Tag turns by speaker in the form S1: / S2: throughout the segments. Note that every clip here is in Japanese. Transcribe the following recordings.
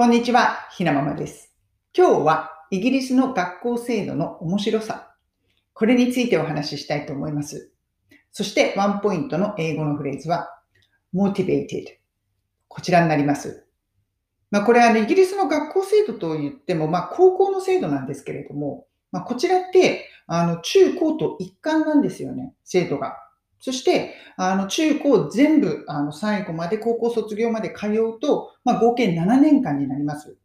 S1: こんにちは、ひなままです。今日はイギリスの学校制度の面白さ。これについてお話ししたいと思います。そしてワンポイントの英語のフレーズは motivated。こちらになります。まあ、これあのイギリスの学校制度といっても、まあ、高校の制度なんですけれども、まあ、こちらってあの中高と一貫なんですよね、制度が。そして、あの中高全部あの最後まで高校卒業まで通うと、まあ、合計7年間になります。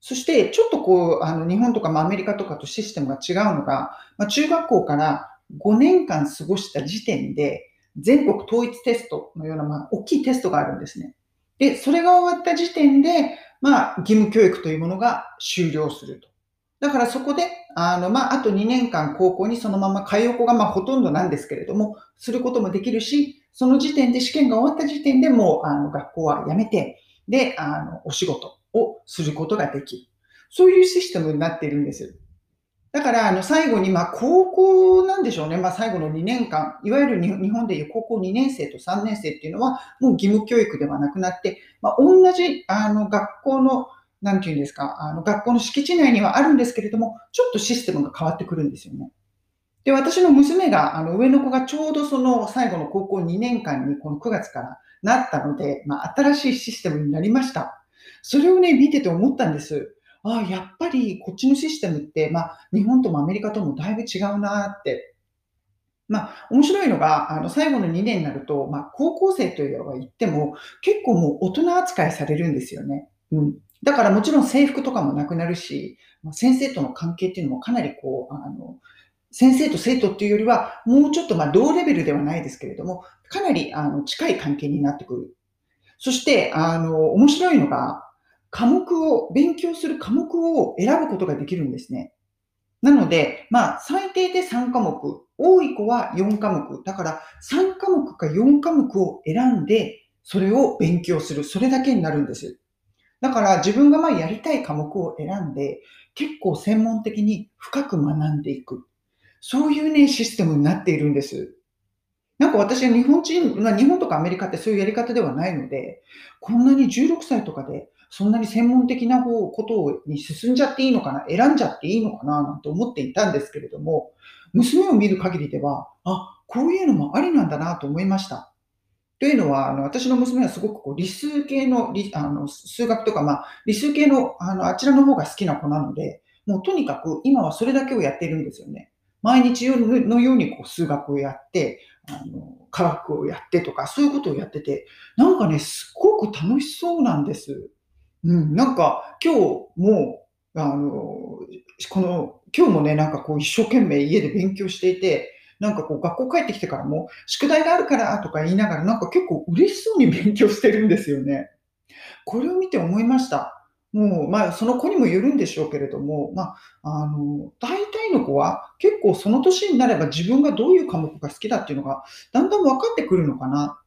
S1: そして、ちょっとこう、あの日本とか、まあ、アメリカとかとシステムが違うのが、まあ、中学校から5年間過ごした時点で、全国統一テストのような、まあ、大きいテストがあるんですね。で、それが終わった時点で、まあ、義務教育というものが終了すると。だからそこで、あの、まあ、あと2年間高校にそのまま通う子が、ま、ほとんどなんですけれども、することもできるし、その時点で試験が終わった時点でもう、あの、学校は辞めて、で、あの、お仕事をすることができる。そういうシステムになっているんです。だから、あの、最後に、まあ、高校なんでしょうね。まあ、最後の2年間、いわゆる日本でいう高校2年生と3年生っていうのは、もう義務教育ではなくなって、まあ、同じ、あの、学校の、なんていうんですか、あの、学校の敷地内にはあるんですけれども、ちょっとシステムが変わってくるんですよね。で、私の娘が、あの、上の子がちょうどその最後の高校2年間にこの9月からなったので、まあ、新しいシステムになりました。それをね、見てて思ったんです。ああ、やっぱりこっちのシステムって、まあ、日本ともアメリカともだいぶ違うなって。まあ、面白いのが、あの、最後の2年になると、まあ、高校生というは言っても、結構もう大人扱いされるんですよね。うん。だからもちろん制服とかもなくなるし、先生との関係っていうのもかなりこう、あの、先生と生徒っていうよりは、もうちょっとまあ同レベルではないですけれども、かなりあの近い関係になってくる。そして、あの、面白いのが、科目を、勉強する科目を選ぶことができるんですね。なので、まあ、最低で3科目、多い子は4科目。だから、3科目か4科目を選んで、それを勉強する。それだけになるんです。だから、自分がまあやりたい科目を選んで、結構専門的に深く学んでいく。そういうね、システムになっているんです。なんか私は日本人、ま、日本とかアメリカってそういうやり方ではないので、こんなに16歳とかで、そんなに専門的なことに進んじゃっていいのかな、選んじゃっていいのかな、なんて思っていたんですけれども、娘を見る限りでは、あ、こういうのもありなんだなと思いました。というのは、あの私の娘はすごくこう理数系の理あの数学とか、まあ、理数系のあのあちらの方が好きな子なので、もうとにかく今はそれだけをやっているんですよね。毎日のようにこう数学をやって、あの科学をやってとか、そういうことをやってて、なんかね、すごく楽しそうなんです。うん、なんか今日も、あの、この、今日もね、なんかこう一生懸命家で勉強していて、なんかこう学校帰ってきてからも、宿題があるからとか言いながら、なんか結構嬉しそうに勉強してるんですよね。これを見て思いました。もう、まあ、その子にもよるんでしょうけれども、まあ、あの、大体の子は結構その年になれば自分がどういう科目が好きだっていうのがだんだん分かってくるのかな。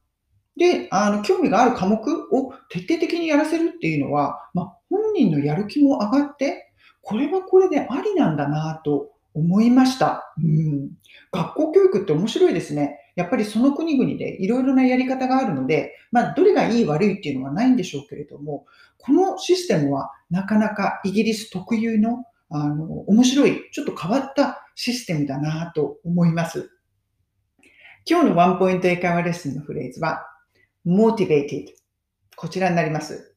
S1: で、あの、興味がある科目を徹底的にやらせるっていうのは、まあ、本人のやる気も上がって、これはこれでありなんだなと思いました。うん。学校教育って面白いですね。やっぱりその国々でいろいろなやり方があるので、まあ、どれがいい悪いっていうのはないんでしょうけれども、このシステムはなかなかイギリス特有のあの面白い、ちょっと変わったシステムだなと思います。今日のワンポイント英会話レッスンのフレーズは、motivated。こちらになります。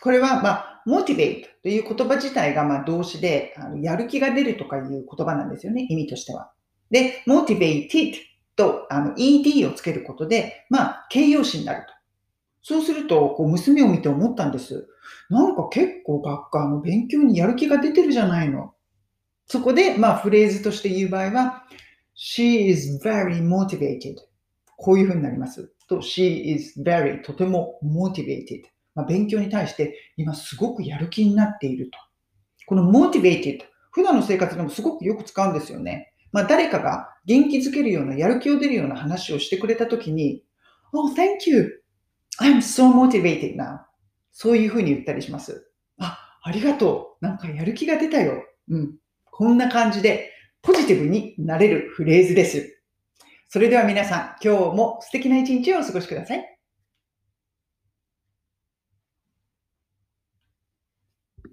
S1: これは、まあ、motivate という言葉自体が、ま、動詞で、あのやる気が出るとかいう言葉なんですよね、意味としては。で、motivated とあの ed をつけることで、まあ、形容詞になると。そうすると、こう娘を見て思ったんです。なんか結構学科の勉強にやる気が出てるじゃないの。そこで、まあ、フレーズとして言う場合は、she is very motivated. こういうふうになります。と、she is very とても motivated. まあ、勉強に対して今すごくやる気になっていると。この motivated、普段の生活でもすごくよく使うんですよね。まあ、誰かが元気づけるような、やる気を出るような話をしてくれたときに、Oh, thank you. I'm so motivated now. そういうふうに言ったりします。あ、ありがとう。なんかやる気が出たよ。うん。こんな感じでポジティブになれるフレーズです。それでは皆さん、今日も素敵な一日をお過ごしください。